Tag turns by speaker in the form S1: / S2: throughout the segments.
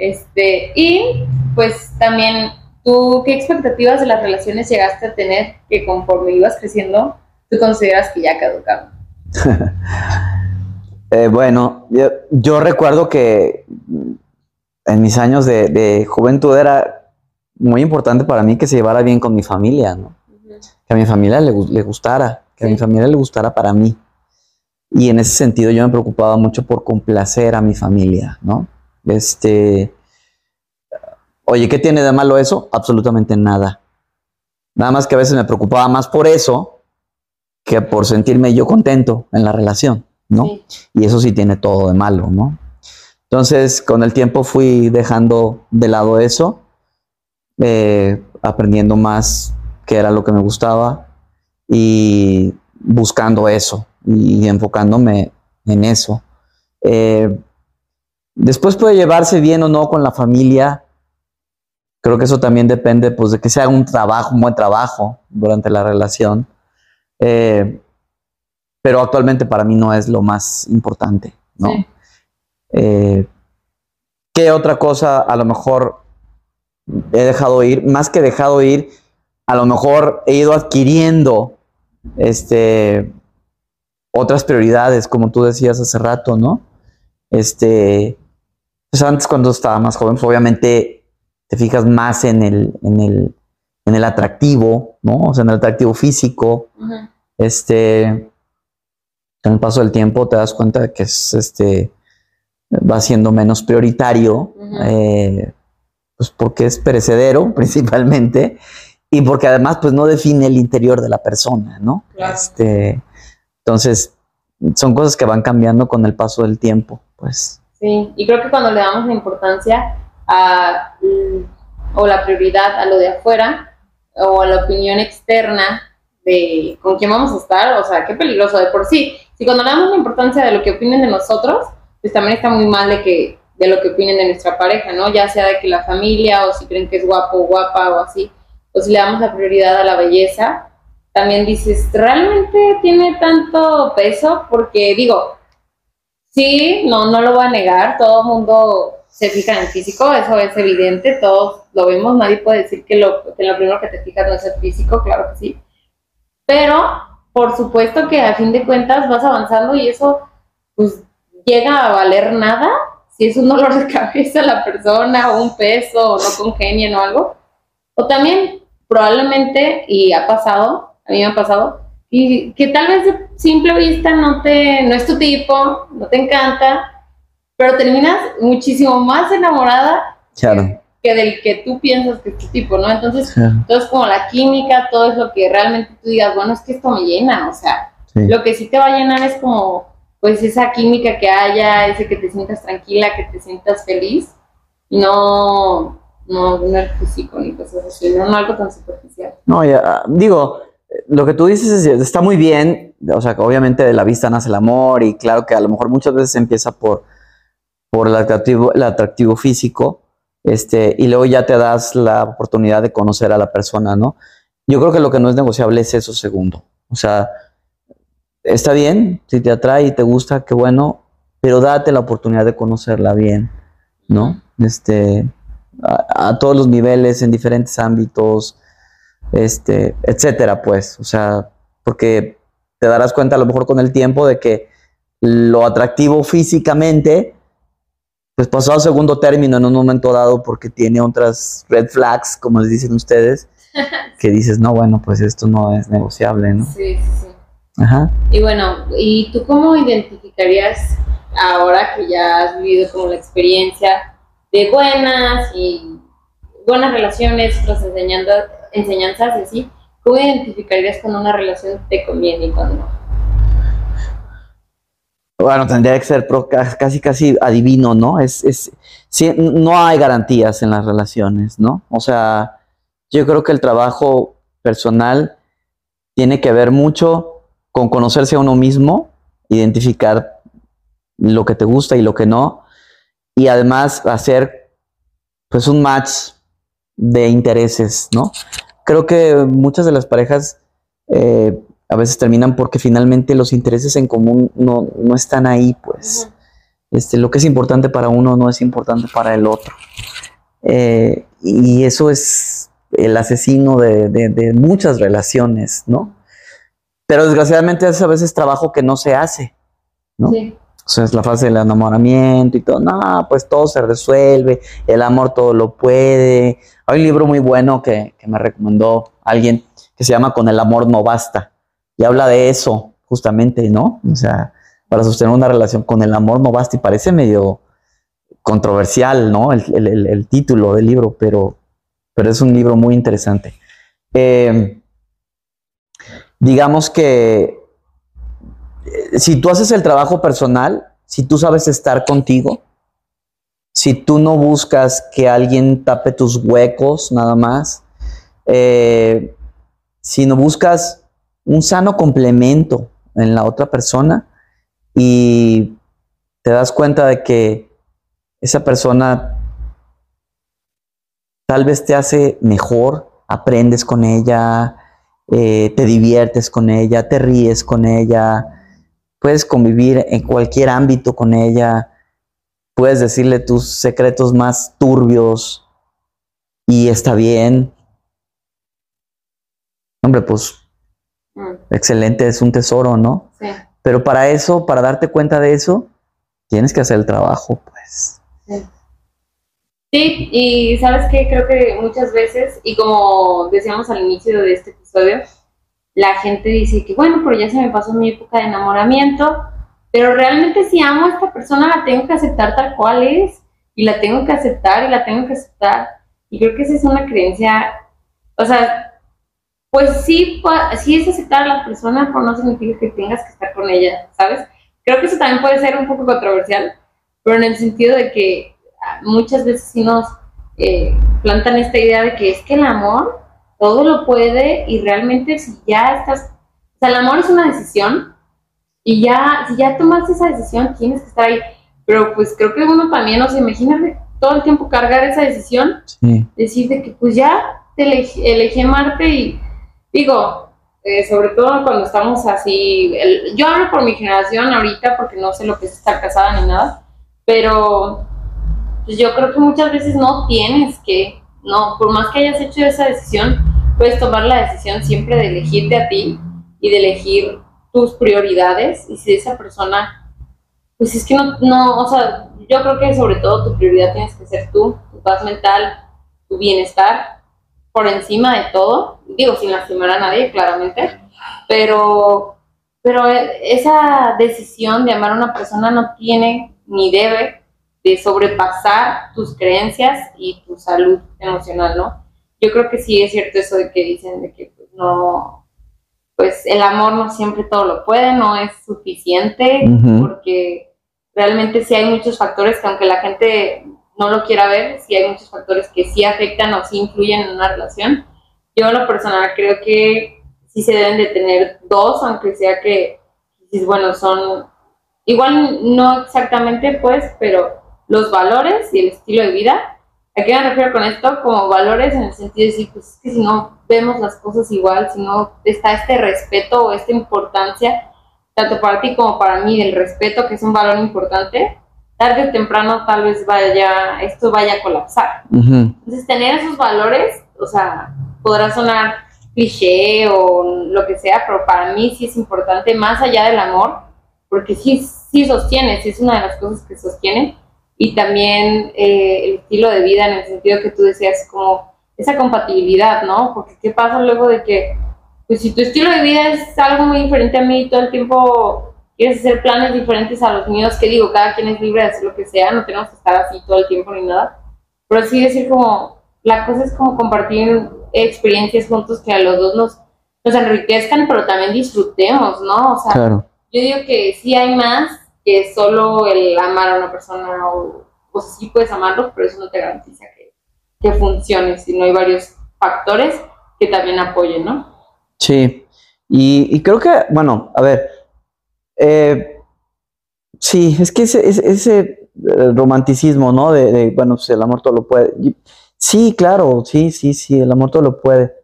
S1: Este, y pues también, ¿tú qué expectativas de las relaciones llegaste a tener que conforme ibas creciendo, tú consideras que ya caducaban?
S2: Eh, bueno, yo, recuerdo que en mis años de, juventud era muy importante para mí que se llevara bien con mi familia, ¿no? Que a mi familia le, gustara, que a mi familia le gustara para mí. Y en ese sentido yo me preocupaba mucho por complacer a mi familia, ¿no? Este, oye, ¿qué tiene de malo eso? Absolutamente nada. Nada más que a veces me preocupaba más por eso que por sentirme yo contento en la relación, ¿no? Y eso sí tiene todo de malo, ¿no? Entonces, con el tiempo fui dejando de lado eso, eh, aprendiendo más qué era lo que me gustaba y buscando eso y enfocándome en eso. Eh, después puede llevarse bien o no con la familia. Creo que eso también depende pues, de que sea un trabajo, un buen trabajo durante la relación. Eh, pero actualmente para mí no es lo más importante, ¿no? Eh, ¿Qué otra cosa a lo mejor he dejado ir? Más que dejado ir, a lo mejor he ido adquiriendo este, otras prioridades, como tú decías hace rato, ¿no? Este, pues antes cuando estaba más joven, pues obviamente te fijas más en el, en el, en el atractivo, ¿no? O sea, en el atractivo físico. Este, con el paso del tiempo te das cuenta de que es, este, va siendo menos prioritario, eh, pues porque es perecedero principalmente y porque además pues no define el interior de la persona, ¿no? Este, entonces, son cosas que van cambiando con el paso del tiempo, pues.
S1: Sí, y creo que cuando le damos la importancia a, mm, o la prioridad a lo de afuera, o a la opinión externa de con quién vamos a estar, o sea, qué peligroso de por sí. Si cuando le damos la importancia de lo que opinen de nosotros, pues también está muy mal de que de lo que opinen de nuestra pareja, ¿no? Ya sea de que la familia o si creen que es guapo o guapa o así, o si le damos la prioridad a la belleza, también dices, ¿realmente tiene tanto peso? Porque digo, sí, no, no lo voy a negar, todo el mundo se fija en el físico, eso es evidente, todos lo vemos, nadie puede decir que lo, que lo primero que te fijas no es el físico, claro que sí. Pero, por supuesto que a fin de cuentas vas avanzando y eso, pues, llega a valer nada si es un dolor de cabeza la persona o un peso o no congenian o algo. O también, probablemente, y ha pasado, a mí me ha pasado, y que tal vez de simple vista no te, no es tu tipo, no te encanta, pero terminas muchísimo más enamorada que, del que tú piensas que es tu tipo, ¿no? Entonces, todo es como la química, todo es lo que realmente tú digas, bueno, es que esto me llena, o sea, lo que sí te va a llenar es como, pues esa química que haya, ese que te sientas tranquila, que te sientas feliz, y no, no, no el físico ni cosas así, no, no algo tan superficial.
S2: No, ya, digo, lo que tú dices está muy bien, o sea, que obviamente de la vista nace el amor y claro que a lo mejor muchas veces empieza por, por el, atractivo, el atractivo físico, este, y luego ya te das la oportunidad de conocer a la persona, ¿no? Yo creo que lo que no es negociable es eso segundo. O sea, está bien, si te atrae y te gusta, qué bueno, pero date la oportunidad de conocerla bien, ¿no? Este, a todos los niveles, en diferentes ámbitos, este, etcétera, pues, o sea, porque te darás cuenta a lo mejor con el tiempo de que lo atractivo físicamente, pues pasó a segundo término en un momento dado porque tiene otras red flags, como les dicen ustedes, que dices, no, bueno, pues esto no es negociable, ¿no?
S1: Sí, sí, sí. Ajá. Y bueno, ¿y tú cómo identificarías ahora que ya has vivido como la experiencia de buenas y buenas relaciones, otras enseñando enseñanzas y así, ¿cómo identificarías cuando una relación te conviene y cuando no?
S2: Bueno, tendría que ser casi casi adivino, ¿no? Es, es, no hay garantías en las relaciones, ¿no? O sea, yo creo que el trabajo personal tiene que ver mucho con conocerse a uno mismo, identificar lo que te gusta y lo que no, y además hacer pues un match de intereses, ¿no? Creo que muchas de las parejas eh, a veces terminan porque finalmente los intereses en común no, están ahí, pues. Este, lo que es importante para uno no es importante para el otro, Eh, y eso es el asesino de, muchas relaciones, ¿no? Pero desgraciadamente es a veces trabajo que no se hace, ¿no? Sí. O sea, es la fase del enamoramiento y todo. No, pues todo se resuelve, el amor todo lo puede. Hay un libro muy bueno que, que me recomendó alguien que se llama Con el amor no basta. Y habla de eso, justamente, ¿no? O sea, para sostener una relación con el amor no basta y parece medio controversial, ¿no? El, título del libro, pero, pero es un libro muy interesante. Eh, digamos que si tú haces el trabajo personal, si tú sabes estar contigo, si tú no buscas que alguien tape tus huecos nada más, eh, si no buscas un sano complemento en la otra persona y te das cuenta de que esa persona tal vez te hace mejor, aprendes con ella, eh, te diviertes con ella, te ríes con ella, puedes convivir en cualquier ámbito con ella, puedes decirle tus secretos más turbios y está bien. Hombre, pues mm. excelente, es un tesoro, ¿no? Sí. Pero para eso, para darte cuenta de eso, tienes que hacer el trabajo, pues.
S1: Sí. y sabes que creo que muchas veces, y como decíamos al inicio de este episodio, la gente dice que bueno, pero ya se me pasó mi época de enamoramiento, pero realmente si amo a esta persona la tengo que aceptar tal cual es, y la tengo que aceptar y la tengo que aceptar. Y creo que esa es una creencia, o sea, pues sí, sí es aceptar a la persona, pero no significa que tengas que estar con ella, ¿sabes? Creo que eso también puede ser un poco controversial, pero en el sentido de que ah, muchas veces sí nos eh, plantan esta idea de que es que el amor todo lo puede y realmente si ya estás, o sea, el amor es una decisión y ya, si ya tomaste esa decisión, tienes que estar ahí. Pero pues creo que uno también, o sea, imagínate todo el tiempo cargar esa decisión, decir de que pues ya te elegí amarte y digo, eh, sobre todo cuando estamos así, yo hablo por mi generación ahorita porque no sé lo que es estar casada ni nada, pero pues yo creo que muchas veces no tienes que, no, por más que hayas hecho esa decisión, puedes tomar la decisión siempre de elegirte a ti y de elegir tus prioridades. Y si esa persona, pues es que no, no, o sea, yo creo que sobre todo tu prioridad tienes que ser tú, tu paz mental, tu bienestar por encima de todo, digo, sin lastimar a nadie, claramente, pero, pero esa decisión de amar a una persona no tiene ni debe de sobrepasar tus creencias y tu salud emocional, ¿no? Yo creo que sí es cierto eso de que dicen de que pues, no, pues el amor no siempre todo lo puede, no es suficiente, porque realmente sí hay muchos factores que aunque la gente no lo quiera ver, si hay muchos factores que sí afectan o sí influyen en una relación. Yo en lo personal creo que sí se deben de tener dos, aunque sea que, bueno, son igual no exactamente pues, pero los valores y el estilo de vida. ¿A qué me refiero con esto? Como valores en el sentido de decir, pues es que si no vemos las cosas igual, si no está este respeto o esta importancia, tanto para ti como para mí, el respeto, que es un valor importante, tarde o temprano tal vez vaya, esto vaya a colapsar. Entonces, tener esos valores, o sea, podrá sonar cliché o lo que sea, pero para mí sí es importante, más allá del amor, porque sí, sí sostiene, sí es una de las cosas que sostiene, y también eh, el estilo de vida en el sentido que tú decías, como esa compatibilidad, ¿no? Porque qué pasa luego de que, pues si tu estilo de vida es algo muy diferente a mí, todo el tiempo quieres hacer planes diferentes a los míos, que digo, cada quien es libre de hacer lo que sea, no tenemos que estar así todo el tiempo ni nada, pero sí decir como, la cosa es como compartir experiencias juntos que a los dos nos, nos enriquezcan, pero también disfrutemos, ¿no? O sea, yo digo que sí hay más que solo el amar a una persona, o, o sí puedes amarlo, pero eso no te garantiza que, que funcione, sino hay varios factores que también apoyen, ¿no?
S2: Sí, y, y creo que, bueno, a ver, eh, sí, es que ese, ese, eh, romanticismo, ¿no? De, bueno, pues el amor todo lo puede. Sí, claro, sí, sí, sí, el amor todo lo puede.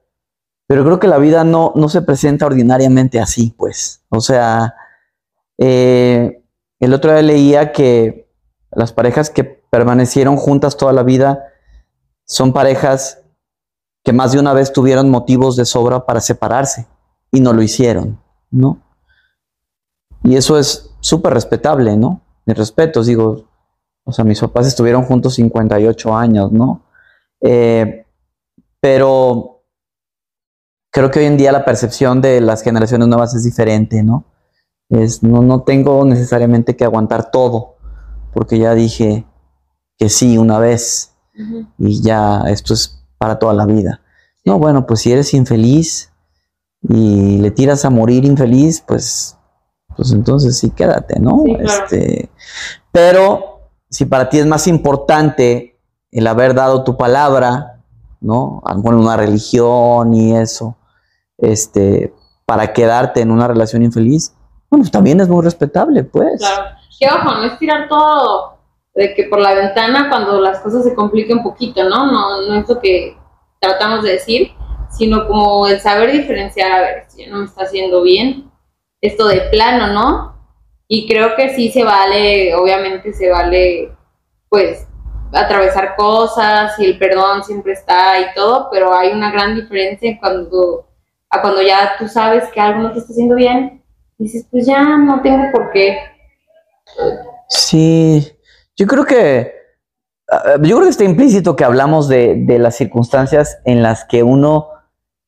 S2: Pero creo que la vida no, no se presenta ordinariamente así, pues. O sea, eh, el otro día leía que las parejas que permanecieron juntas toda la vida son parejas que más de una vez tuvieron motivos de sobra para separarse y no lo hicieron, ¿no? Y eso es súper respetable, ¿no? Mis respetos, digo, o sea, mis papás estuvieron juntos 58 años, ¿no? Eh, pero creo que hoy en día la percepción de las generaciones nuevas es diferente, ¿no? Es, no, no tengo necesariamente que aguantar todo, porque ya dije que sí una vez y ya esto es para toda la vida. No, bueno, pues si eres infeliz y le tiras a morir infeliz, pues, pues entonces sí quédate, ¿no? este, pero si para ti es más importante el haber dado tu palabra, ¿no? Bueno, una religión y eso, este, para quedarte en una relación infeliz, bueno, también es muy respetable, pues.
S1: Claro. Que ojo, no es tirar todo de que por la ventana cuando las cosas se compliquen un poquito, ¿no? No, no es lo que tratamos de decir, sino como el saber diferenciar, a ver, si no me está haciendo bien, esto de plano, ¿no? Y creo que sí se vale, obviamente se vale, pues, atravesar cosas y el perdón siempre está y todo, pero hay una gran diferencia cuando, a cuando ya tú sabes que algo no te está haciendo bien, dices, pues ya no tengo por qué.
S2: Sí, yo creo que ah, yo creo que está implícito que hablamos de, las circunstancias en las que uno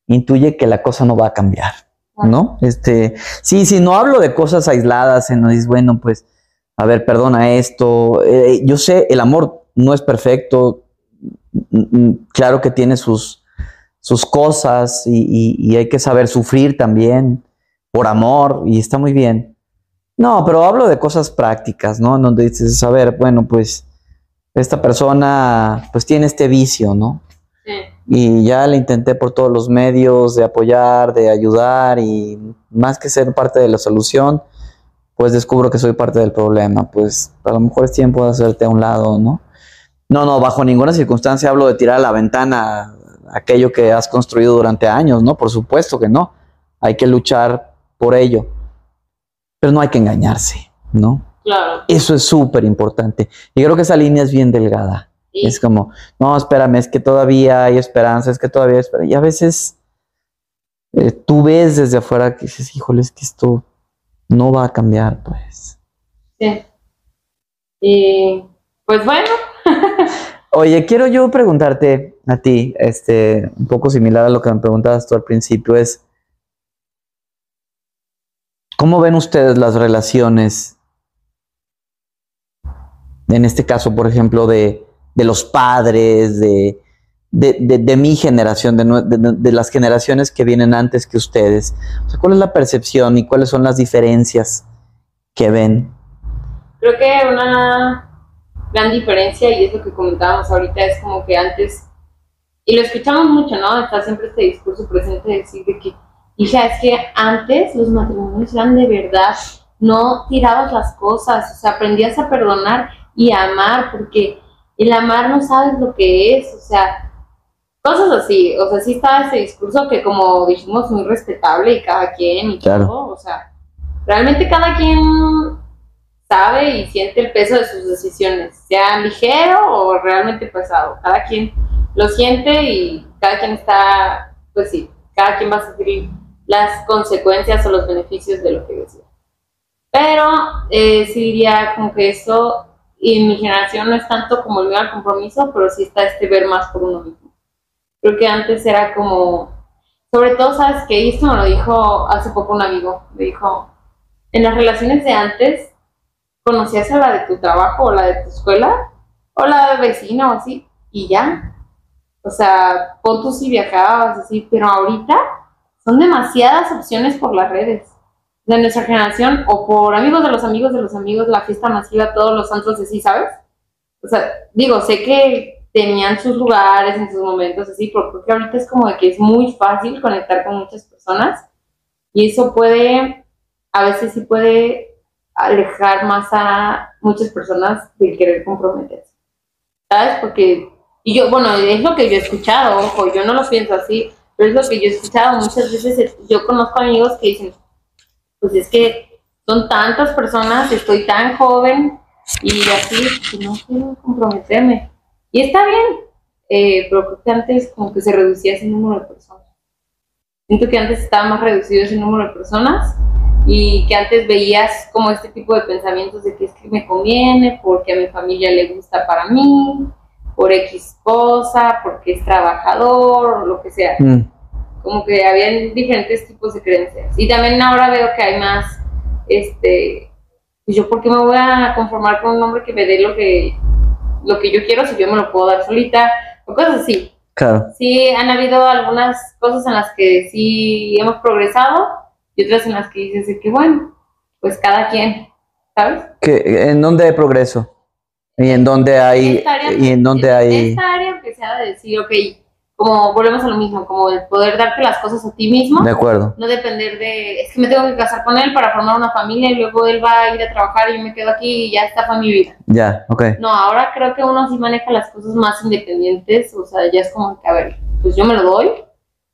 S2: intuye que la cosa no va a cambiar, ¿no? Este, sí, sí, no hablo de cosas aisladas en dices, bueno, pues, a ver, perdona esto. Eh, yo sé, el amor no es perfecto, claro que tiene sus, sus cosas y hay que saber sufrir también por amor y está muy bien. No, pero hablo de cosas prácticas, ¿no? En donde dices, a ver, bueno, pues esta persona pues tiene este vicio, ¿no? Sí. Y ya le intenté por todos los medios de apoyar, de ayudar y más que ser parte de la solución, pues descubro que soy parte del problema. Pues a lo mejor es tiempo de hacerte a un lado, ¿no? No, no, bajo ninguna circunstancia hablo de tirar a la ventana aquello que has construido durante años, ¿no? Por supuesto que no. Hay que luchar por ello pero no hay que engañarse, ¿no?
S1: Claro.
S2: Eso es súper importante. Y creo que esa línea es bien delgada. Es como, no, espérame, es que todavía hay esperanza, es que todavía hay esperanza. Y a veces eh, tú ves desde afuera que dices, híjole, es que esto no va a cambiar, pues.
S1: Sí. Y pues bueno.
S2: Oye, quiero yo preguntarte a ti, este, un poco similar a lo que me preguntabas tú al principio, es, ¿Cómo ven ustedes las relaciones? En este caso, por ejemplo, de, los padres, de, mi generación, de, las generaciones que vienen antes que ustedes. ¿Cuál es la percepción y cuáles son las diferencias que ven?
S1: Creo que una gran diferencia, y es lo que comentábamos ahorita, es como que antes, y lo escuchamos mucho, ¿no? Está siempre este discurso presente de decir que Hija, es que antes los matrimonios eran de verdad, no tirabas las cosas, o sea, aprendías a perdonar y a amar, porque el amar no sabes lo que es, o sea, cosas así, o sea, sí estaba ese discurso que como dijimos muy respetable y cada quien y todo, o sea, realmente cada quien sabe y siente el peso de sus decisiones, sea ligero o realmente pesado, cada quien lo siente y cada quien está, pues sí, cada quien va a sufrir las consecuencias o los beneficios de lo que decía. Pero eh, sí diría como que eso, y en mi generación no es tanto como el al compromiso, pero sí está este ver más por uno mismo. Creo que antes era como, sobre todo, ¿sabes qué? esto me lo dijo hace poco un amigo, me dijo, en las relaciones de antes, conocías a la de tu trabajo o la de tu escuela, o la de vecina o así, y ya. O sea, pon tú si viajabas así, pero ahorita son demasiadas opciones por las redes de nuestra generación o por amigos de los amigos de los amigos, la fiesta masiva, todos los santos así, ¿sabes? O sea, digo, sé que tenían sus lugares en sus momentos así, pero creo que ahorita es como de que es muy fácil conectar con muchas personas y eso puede, a veces sí puede alejar más a muchas personas de querer comprometerse, ¿sabes? Porque, y yo, bueno, es lo que yo he escuchado, ojo, yo no lo pienso así, pero es lo que yo he escuchado muchas veces. Yo conozco amigos que dicen, pues es que son tantas personas, estoy tan joven y así, que no quiero comprometerme. Y está bien, eh, pero creo que antes como que se reducía ese número de personas. Siento que antes estaba más reducido ese número de personas y que antes veías como este tipo de pensamientos de que es que me conviene, porque a mi familia le gusta para mí, por X cosa, porque es trabajador o lo que sea.
S2: Mm.
S1: Como que habían diferentes tipos de creencias. Y también ahora veo que hay más, este, yo por qué me voy a conformar con un hombre que me dé lo que, lo que yo quiero si yo me lo puedo dar solita, o cosas así.
S2: Claro.
S1: Sí, han habido algunas cosas en las que sí hemos progresado y otras en las que dices que bueno, pues cada quien, ¿sabes?
S2: ¿Qué- ¿En dónde hay progreso? ¿Y en dónde hay,
S1: Esta área-
S2: y en dónde
S1: en
S2: hay,
S1: Esta área que sea de decir, ok, como volvemos a lo mismo, como el poder darte las cosas a ti mismo,
S2: de acuerdo?
S1: no depender de, es que me tengo que casar con él para formar una familia y luego él va a ir a trabajar y yo me quedo aquí y ya esta fue mi vida.
S2: Ya, ok.
S1: No, ahora creo que uno sí maneja las cosas más independientes, o sea, ya es como que, a ver, pues yo me lo doy,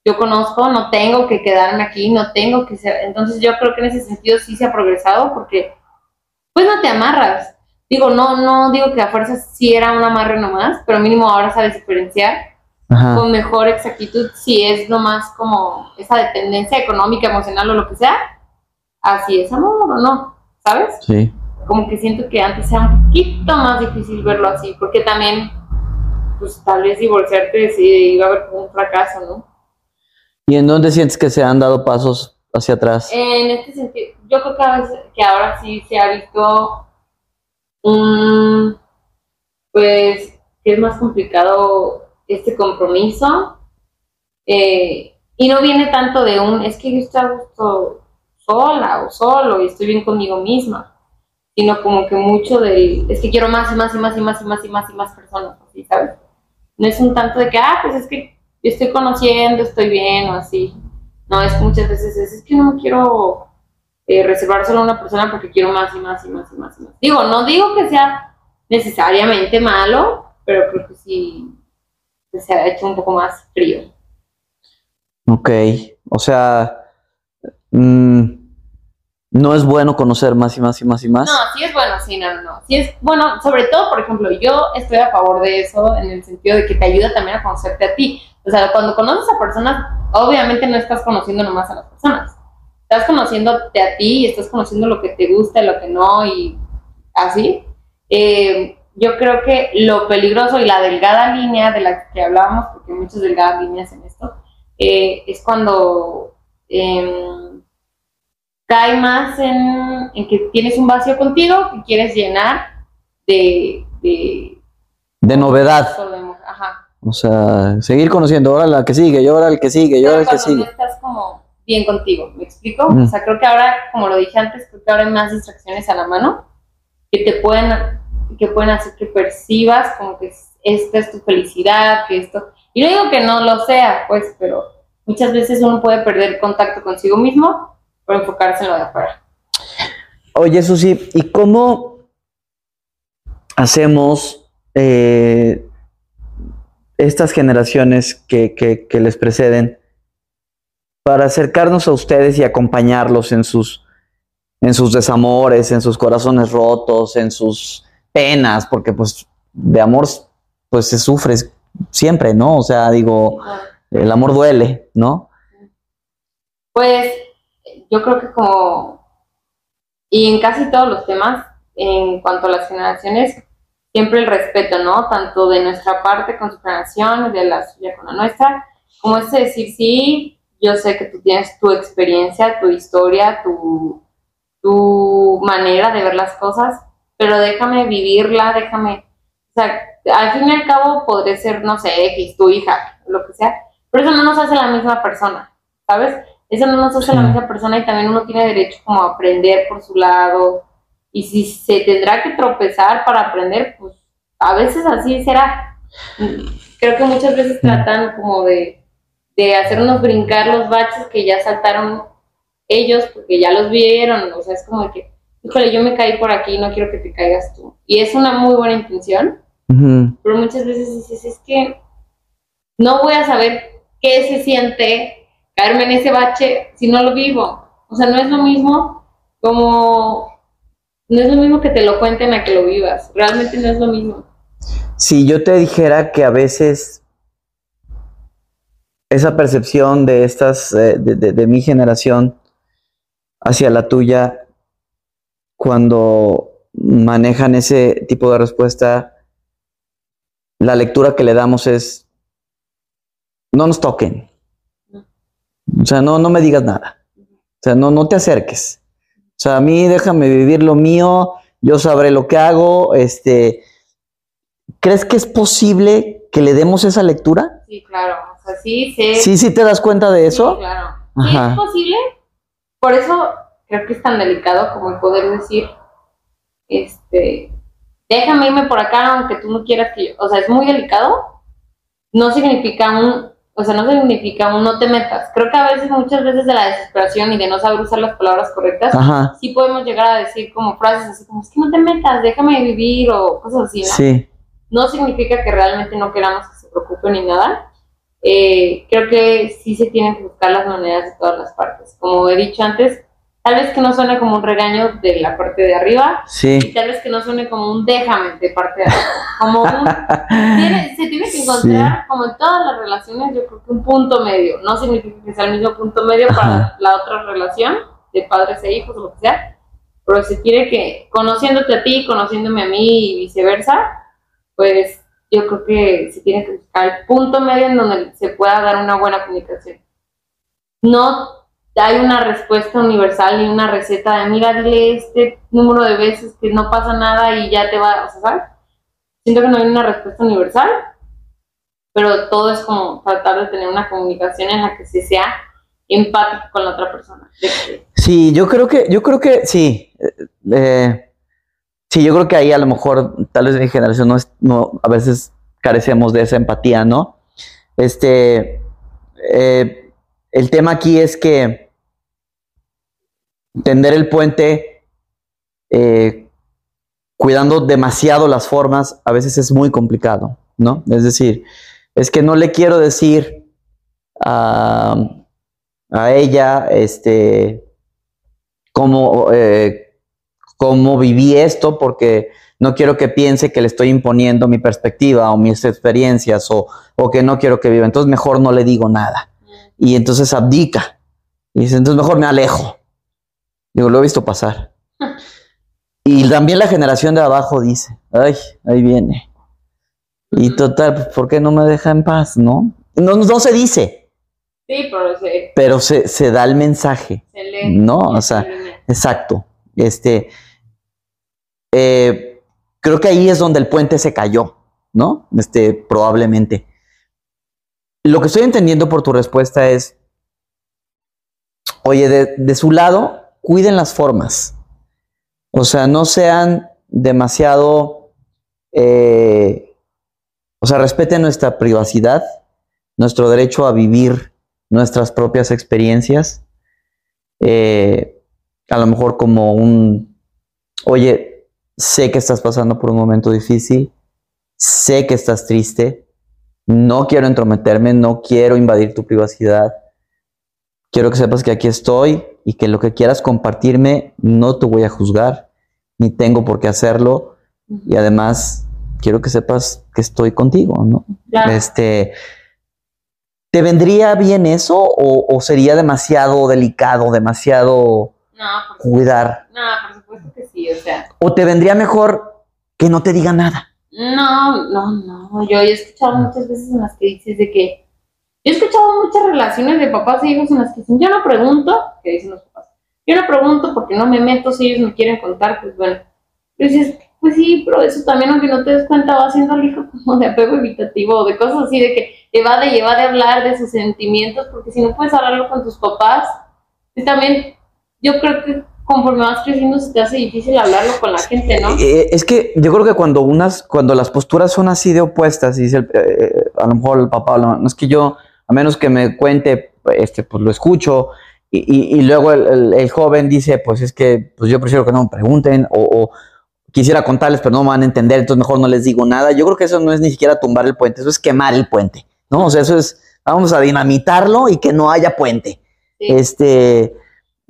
S1: yo conozco, no tengo que quedarme aquí, no tengo que ser, entonces yo creo que en ese sentido sí se ha progresado porque, pues no te amarras. Digo, no, no digo que a fuerzas sí era un amarre nomás, pero mínimo ahora sabes diferenciar
S2: Ajá.
S1: con mejor exactitud si es nomás como esa dependencia económica, emocional o lo que sea, así es amor o no, ¿sabes?
S2: Sí.
S1: como que siento que antes era un poquito más difícil verlo así, porque también, pues tal vez divorciarte sí iba a haber como un fracaso, ¿no?
S2: ¿Y en dónde sientes que se han dado pasos hacia atrás?
S1: En este sentido, yo creo que, a veces, que ahora sí se ha visto un, pues, es más complicado este compromiso, eh, y no viene tanto de un, es que yo estoy a gusto sola o solo y estoy bien conmigo misma, sino como que mucho del, es que quiero más y más y más y más y más y más y más personas, así, ¿sabes? No es un tanto de que, ah, pues es que yo estoy conociendo, estoy bien o así. No, es que muchas veces es, es que no quiero eh, reservar solo a una persona porque quiero más y más y más y más y más. Digo, no digo que sea necesariamente malo, pero creo que sí que se ha hecho un poco más frío.
S2: Ok. O sea, mm, no es bueno conocer más y más y más y más.
S1: No, sí es bueno, sí, no, no, no. Sí es bueno, sobre todo, por ejemplo, yo estoy a favor de eso en el sentido de que te ayuda también a conocerte a ti. O sea, cuando conoces a personas, obviamente no estás conociendo nomás a las personas. Estás conociéndote a ti y estás conociendo lo que te gusta y lo que no y así. Eh, yo creo que lo peligroso y la delgada línea de la que hablábamos, porque hay muchas delgadas líneas en esto, eh, es cuando em, cae más en, en que tienes un vacío contigo que quieres llenar de... de,
S2: De novedad.
S1: Ajá.
S2: O sea, seguir conociendo. Ahora la que sigue, y ahora el que sigue, y ahora el que sigue.
S1: estás como bien contigo, ¿me explico?
S2: Mm.
S1: O sea, creo que ahora, como lo dije antes, creo que ahora hay más distracciones a la mano que te pueden, que pueden hacer que percibas como que es- esta es tu felicidad, que esto... Y no digo que no lo sea, pues, pero muchas veces uno puede perder contacto consigo mismo por enfocarse en lo de afuera.
S2: Oye, Susi, ¿y cómo hacemos eh, estas generaciones que, que- que les preceden para acercarnos a ustedes y acompañarlos en sus, en sus desamores, en sus corazones rotos, en sus penas? Porque pues de amor pues se sufre siempre, ¿no? O sea, digo, el amor duele, ¿no?
S1: Pues yo creo que como, y en casi todos los temas, en cuanto a las generaciones, siempre el respeto, ¿no? Tanto de nuestra parte con su generación, de la suya con la nuestra, como es decir, sí, yo sé que tú tienes tu experiencia, tu historia, tu, tu manera de ver las cosas, pero déjame vivirla, déjame, o sea, al fin y al cabo podré ser, no sé, X, tu hija, lo que sea, pero eso no nos hace la misma persona, ¿sabes? Eso no nos hace la misma persona y también uno tiene derecho como a aprender por su lado. Y si se tendrá que tropezar para aprender, pues a veces así será. Creo que muchas veces tratan como de, de hacernos brincar los baches que ya saltaron ellos porque ya los vieron. O sea, es como que, híjole, yo me caí por aquí, no quiero que te caigas tú. Y es una muy buena intención, pero muchas veces dices, es que no voy a saber qué se siente caerme en ese bache si no lo vivo. O sea, no es lo mismo como, no es lo mismo que te lo cuenten a que lo vivas. Realmente no es lo mismo.
S2: Si yo te dijera que a veces esa percepción de estas, eh, de, de- de mi generación hacia la tuya, cuando manejan ese tipo de respuesta, la lectura que le damos es, no nos toquen. O sea, no, no me digas nada. O sea, no, no te acerques. O sea, a mí déjame vivir lo mío, yo sabré lo que hago. Este, ¿Crees que es posible que le demos esa lectura?
S1: Sí, claro. O sea, sí, sé.
S2: Sí, sí te das cuenta de
S1: Sí,
S2: eso.
S1: claro. Sí, es posible. Por eso creo que es tan delicado como el poder decir, este, déjame irme por acá aunque tú no quieras que yo. O sea, es muy delicado. No significa un, o sea, no significa un no te metas. Creo que a veces, muchas veces de la desesperación y de no saber usar las palabras correctas,
S2: Ajá.
S1: sí podemos llegar a decir como frases así como, es que no te metas, déjame vivir o cosas así, ¿no?
S2: Sí.
S1: no significa que realmente no queramos que se preocupe ni nada. Eh, creo que sí se tienen que buscar las maneras de todas las partes. Como he dicho antes, tal vez que no suene como un regaño de la parte de arriba y
S2: Sí.
S1: tal vez que no suene como un déjame de parte de abajo. Como un, tiene- se tiene que encontrar, como en todas las relaciones, yo creo que un punto medio. No significa que sea el mismo punto medio para
S2: Ajá.
S1: la otra relación de padres e hijos o lo que sea, pero se tiene que, conociéndote a ti, conociéndome a mí y viceversa, pues yo creo que se tiene que buscar el punto medio en donde se pueda dar una buena comunicación. No hay una respuesta universal ni una receta de mira, dile este número de veces que no pasa nada y ya te va, o sea, ¿sabes? Siento que no hay una respuesta universal, pero todo es como tratar de tener una comunicación en la que se sea empático con la otra persona.
S2: Sí, yo creo que, yo creo que sí. Eh, eh, sí, yo creo que ahí a lo mejor, tal vez mi generación no a veces carecemos de esa empatía, ¿no? Este, eh, el tema aquí es que tender el puente, eh, cuidando demasiado las formas, a veces es muy complicado, ¿no? Es decir, es que no le quiero decir a, a ella, este, cómo, eh, cómo viví esto, porque no quiero que piense que le estoy imponiendo mi perspectiva o mis experiencias o, o que no quiero que viva. Entonces mejor no le digo nada. Y entonces abdica. Y dice, entonces mejor me alejo. Digo, lo he visto pasar. Y también la generación de abajo dice, ay, ahí viene. Y total, pues, ¿por qué no me deja en paz, no? No, no se dice,
S1: Sí, pero se,
S2: pero se, se da el mensaje.
S1: se lee.
S2: No, o sea,
S1: se.
S2: Exacto. Este, eh, creo que ahí es donde el puente se cayó, ¿no? Este, probablemente. Lo que estoy entendiendo por tu respuesta es, oye, de, su lado, cuiden las formas. O sea, no sean demasiado, eh, o sea, respeten nuestra privacidad, nuestro derecho a vivir nuestras propias experiencias. Eh, a lo mejor como un, oye, sé que estás pasando por un momento difícil, sé que estás triste, no quiero entrometerme, no quiero invadir tu privacidad, quiero que sepas que aquí estoy y que lo que quieras compartirme no te voy a juzgar, ni tengo por qué hacerlo, y además quiero que sepas que estoy contigo, ¿no?
S1: Claro.
S2: Este, ¿te vendría bien eso o, o sería demasiado delicado, demasiado
S1: No, por,
S2: cuidar?
S1: no, por supuesto que sí, o sea.
S2: ¿O te vendría mejor que no te diga nada?
S1: No, no, no. Yo, he escuchado muchas veces en las que dices de que. Yo he escuchado muchas relaciones de papás e hijos en las que dicen, yo no pregunto, que dicen los papás, yo no pregunto porque no me meto, si ellos me quieren contar, pues bueno. Pero dices, pues sí, pero eso también, aunque no te des cuenta, va haciendo al hijo como de apego evitativo, o de cosas así, de que evade y evade hablar de sus sentimientos, porque si no puedes hablarlo con tus papás, y también yo creo que conforme vas creciendo se te hace difícil hablarlo con la gente, ¿no?
S2: Eh, es que yo creo que cuando unas, cuando las posturas son así de opuestas, y dice el- eh, a lo mejor el papá, no, no es que yo, a menos que me cuente, este, pues lo escucho, y, y- y luego el, el- el joven dice, pues es que pues yo prefiero que no me pregunten, o, o quisiera contarles, pero no me van a entender, entonces mejor no les digo nada. Yo creo que eso no es ni siquiera tumbar el puente, eso es quemar el puente, ¿no? O sea, eso es, vamos a dinamitarlo y que no haya puente.
S1: Sí.
S2: Este,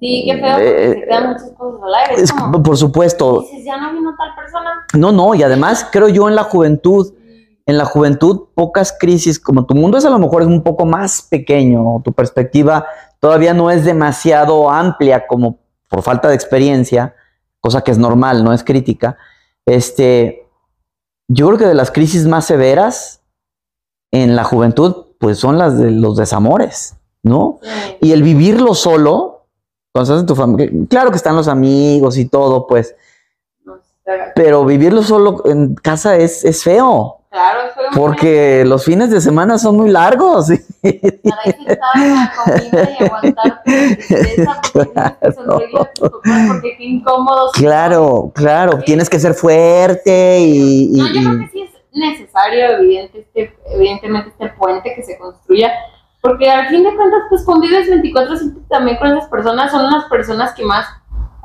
S1: Sí, qué feo, porque
S2: Eh,
S1: se quedan muchas cosas al aire. Es
S2: es-
S1: como,
S2: por supuesto,
S1: dices, ya no vino tal persona.
S2: No, no, y además creo yo en la juventud en la juventud pocas crisis, como tu mundo es a lo mejor es un poco más pequeño, tu perspectiva todavía no es demasiado amplia como por falta de experiencia, cosa que es normal, no es crítica. Este, yo creo que de las crisis más severas en la juventud, pues son las de los desamores, ¿no? Y el vivirlo solo, cuando estás en tu familia, claro que están los amigos y todo, pues, pero vivirlo solo en casa es, es feo.
S1: Claro, fue muy
S2: Porque los fines de semana son muy largos.
S1: y.
S2: Claro, claro, tienes que ser fuerte y... y-
S1: No, yo creo que sí es necesario, evidente, este, evidentemente, este puente que se construya, porque al fin de cuentas, pues convives 24-7 también con esas personas, son las personas que más,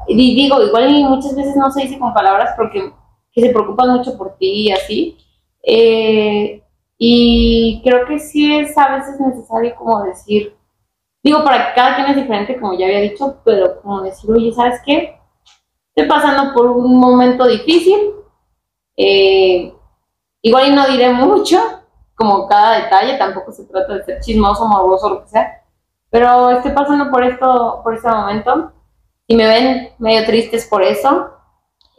S1: digo, igual y muchas veces no se dice con palabras porque que se preocupan mucho por ti y así, eh, y creo que sí es a veces necesario como decir, digo, para que cada quien es diferente, como ya había dicho, pero como decir, oye, ¿sabes qué? Estoy pasando por un momento difícil, eh, igual y no diré mucho, como cada detalle, tampoco se trata de ser chismoso, morboso, lo que sea, pero estoy pasando por esto, por este momento, y me ven medio tristes por eso,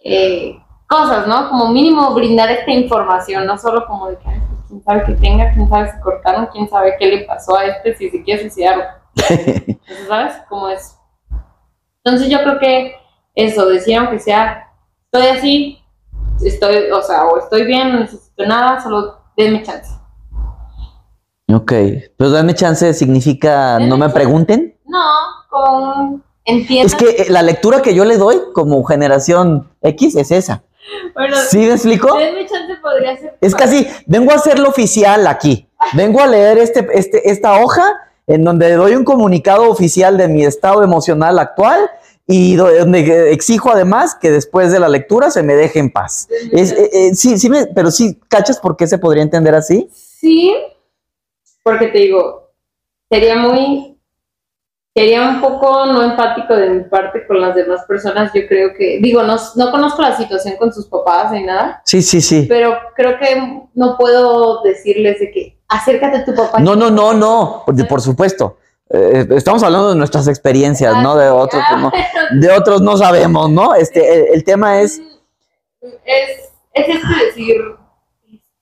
S1: eh, cosas, ¿no? Como mínimo brindar esta información, no solo como de que, pues, quién sabe qué tenga, quién sabe si cortaron, quién sabe qué le pasó a este, si se quiere suicidar, Eso, ¿sabes? Como es. Entonces yo creo que eso, decir aunque sea, estoy así, estoy, o sea, o estoy bien, no necesito nada, solo denme chance.
S2: Ok, pero dame chance significa no me pregunten.
S1: No, con entiendan.
S2: Es que la lectura que yo le doy como generación X es esa.
S1: bueno,
S2: ¿Sí me explico?
S1: denme chance podría ser.
S2: Es casi, vengo a hacerlo oficial aquí. Vengo a leer este, este, esta hoja en donde doy un comunicado oficial de mi estado emocional actual y do- donde exijo además que después de la lectura se me deje en paz. Es, eh, eh, sí, sí, me- pero sí, ¿cachas por qué se podría entender así?
S1: Sí, porque te digo, sería muy, sería un poco no empático de mi parte con las demás personas. Yo creo que, digo, no, no conozco la situación con sus papás ni nada,
S2: Sí, sí, sí.
S1: pero creo que no puedo decirles de que acércate a tu papá.
S2: No, no, no, no, por, por supuesto. Eh, estamos hablando de nuestras experiencias, ¿no? De otros,
S1: Ah,
S2: no, de otros no sabemos, ¿no? Este, el, el tema es,
S1: es, es este decir,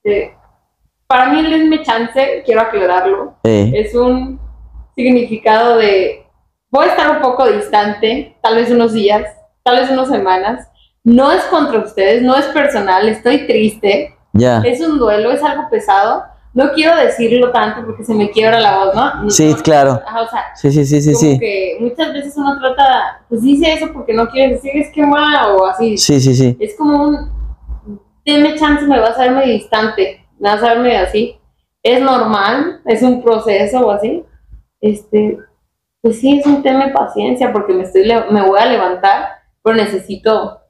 S1: este, para mí el denme chance, quiero aclararlo,
S2: eh,
S1: es un significado de voy a estar un poco distante, tal vez unos días, tal vez unas semanas. No es contra ustedes, no es personal, estoy triste,
S2: ya.
S1: es un duelo, es algo pesado. No quiero decirlo tanto porque se me quiebra la voz, ¿no?
S2: Sí,
S1: No,
S2: claro.
S1: ajá, o sea,
S2: Sí, sí, sí, sí,
S1: como
S2: sí.
S1: que muchas veces uno trata, pues dice eso porque no quiere decir es que va o así.
S2: Sí, sí, sí.
S1: Es como un, denme chance, me vas a ver medio distante, me vas a ver medio así. Es normal, es un proceso o así. Este, pues sí, es un tema de paciencia porque me, estoy, me voy a levantar, pero necesito,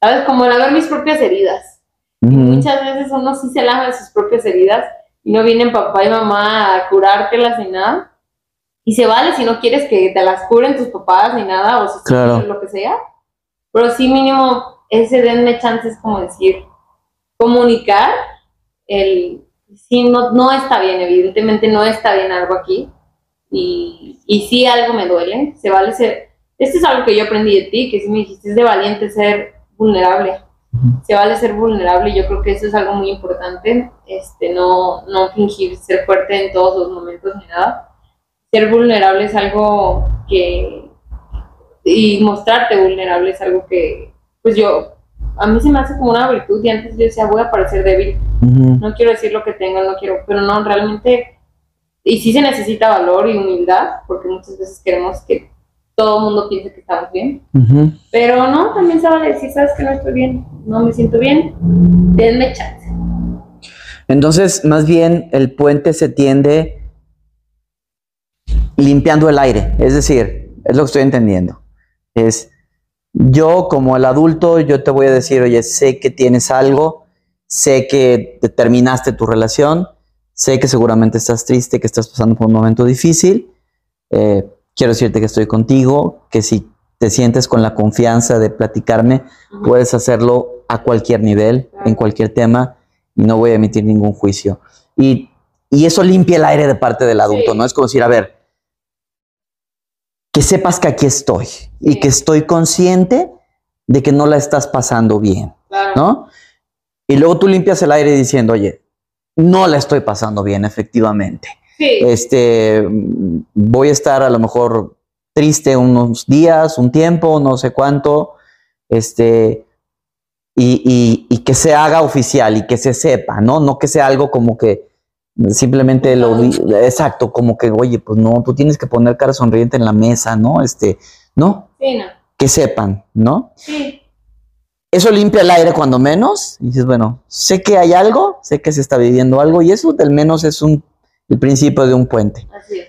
S1: ¿sabes? Como lavar mis propias heridas. Muchas veces uno sí se lava sus propias heridas y no vienen papá y mamá a curártelas ni nada. Y se vale si no quieres que te las curen tus papás ni nada, o si
S2: Claro.
S1: lo que sea. Pero sí mínimo ese denme chance es como decir, comunicar el, sí, no, no está bien, evidentemente no está bien algo aquí. Y, y sí algo me duele, se vale ser, esto es algo que yo aprendí de ti, que sí me dijiste, es de valiente ser vulnerable se vale ser vulnerable yo creo que eso es algo muy importante, este, no, no fingir ser fuerte en todos los momentos ni nada. Ser vulnerable es algo que, y mostrarte vulnerable es algo que, pues yo, a mí se me hace como una virtud y antes yo decía, voy a parecer débil,
S2: Ujú.
S1: no quiero decir lo que tengo, no quiero, pero no, realmente, y sí se necesita valor y humildad, porque muchas veces queremos que todo el mundo piense que estamos bien.
S2: Ujú.
S1: Pero no, también se vale decir, sabes que no estoy bien, no me siento bien, denme chance.
S2: Entonces, más bien, el puente se tiende limpiando el aire. Es decir, es lo que estoy entendiendo. Es yo como el adulto, yo te voy a decir, oye, sé que tienes algo, sé que te terminaste tu relación, sé que seguramente estás triste, que estás pasando por un momento difícil. eh, quiero decirte que estoy contigo, que si te sientes con la confianza de platicarme, puedes hacerlo a cualquier nivel, en cualquier tema. y no voy a emitir ningún juicio. Y, y eso limpia el aire de parte del adulto,
S1: Sí.
S2: ¿no? Es como decir, a ver, que sepas que aquí estoy y que estoy consciente de que no la estás pasando bien,
S1: Claro.
S2: ¿no? Y luego tú limpias el aire diciendo, oye, no la estoy pasando bien, efectivamente.
S1: Sí,
S2: Este, voy a estar a lo mejor triste unos días, un tiempo, no sé cuánto, este, y, y- y que se haga oficial y que se sepa, ¿no? No que sea algo como que simplemente lo di- exacto, como que, oye, pues no, tú tienes que poner cara sonriente en la mesa, ¿no? Este, no,
S1: sí, no.
S2: que sepan, ¿no?
S1: Sí,
S2: Eso limpia el aire cuando menos, y dices, bueno, sé que hay algo, sé que se está viviendo algo, y eso del menos es un, el principio de un puente.
S1: así es.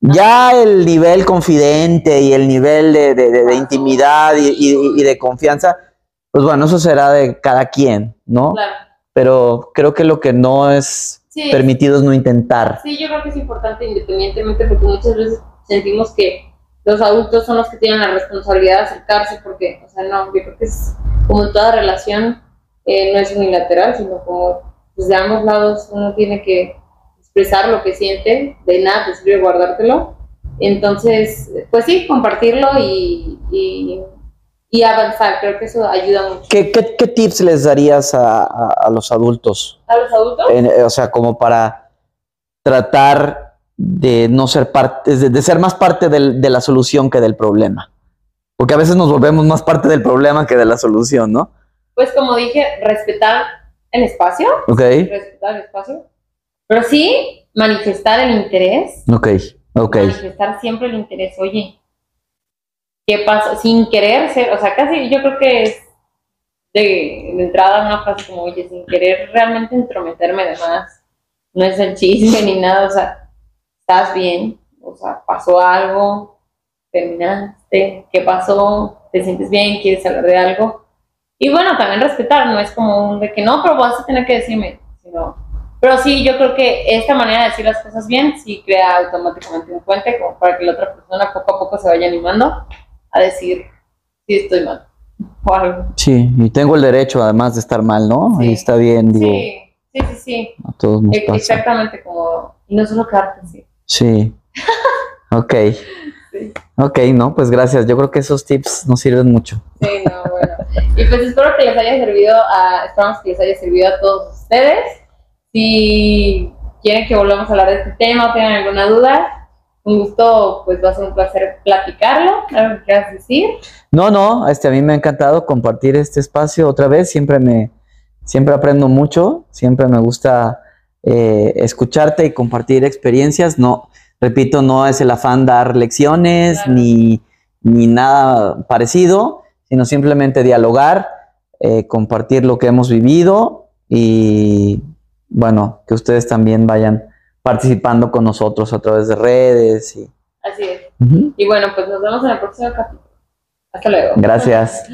S2: Ya el nivel confidente y el nivel de, de- de- de intimidad y, y- y de confianza, pues bueno, eso será de cada quien, ¿no?
S1: Claro.
S2: Pero creo que lo que no es
S1: Sí,
S2: permitido es no intentar.
S1: sí, yo creo que es importante independientemente porque muchas veces sentimos que los adultos son los que tienen la responsabilidad de acercarse porque, o sea, no, yo creo que es como en toda relación, eh, no es unilateral, sino como pues, de ambos lados uno tiene que expresar lo que siente, de nada te sirve guardártelo. Entonces, pues sí, compartirlo y, y, y avanzar, creo que eso ayuda mucho.
S2: ¿Qué, qué- qué tips les darías a, a- a los adultos?
S1: ¿A los adultos?
S2: En- o sea, como para tratar de no ser parte, de, de ser más parte del- de la solución que del problema. Porque a veces nos volvemos más parte del problema que de la solución, ¿no?
S1: Pues como dije, respetar el espacio,
S2: Ok,
S1: respetar el espacio, pero sí manifestar el interés,
S2: ok, ok.
S1: manifestar siempre el interés, oye, ¿qué pasa? Sin querer ser, o sea, casi yo creo que es de, de entrada una frase como, oye, sin querer realmente entrometerme de más, no es el chisme ni nada, o sea, estás bien, o sea, pasó algo, terminaste, ¿qué pasó? ¿Te sientes bien? ¿Quieres hablar de algo? Y bueno, también respetar, no es como un de que no, pero vas a tener que decirme, sino, pero sí, yo creo que esta manera de decir las cosas bien sí crea automáticamente un puente como para que la otra persona poco a poco se vaya animando a decir, sí estoy mal, o algo.
S2: Sí, y tengo el derecho además de estar mal, ¿no?
S1: Sí.
S2: Y está bien, digo,
S1: Sí, sí, sí, sí,
S2: a todos nos
S1: E-
S2: pasa.
S1: exactamente como, y no solo quedarte así.
S2: Sí. Ok.
S1: Sí.
S2: Ok, no, pues gracias. Yo creo que esos tips nos sirven mucho.
S1: Sí, no, bueno. Y pues espero que les haya servido a, esperamos que les haya servido a todos ustedes. Si quieren que volvamos a hablar de este tema o tengan alguna duda, un gusto, pues va a ser un placer platicarlo, algo que quieras decir.
S2: No, no, este, a mí me ha encantado compartir este espacio otra vez. Siempre me, siempre aprendo mucho. Siempre me gusta eh, escucharte y compartir experiencias. No, repito, no es el afán dar lecciones
S1: Claro.
S2: ni, ni nada parecido, sino simplemente dialogar, eh, compartir lo que hemos vivido y, bueno, que ustedes también vayan participando con nosotros a través de redes. Y,
S1: Así es. Y bueno, pues nos vemos en el próximo capítulo. Hasta luego.
S2: Gracias.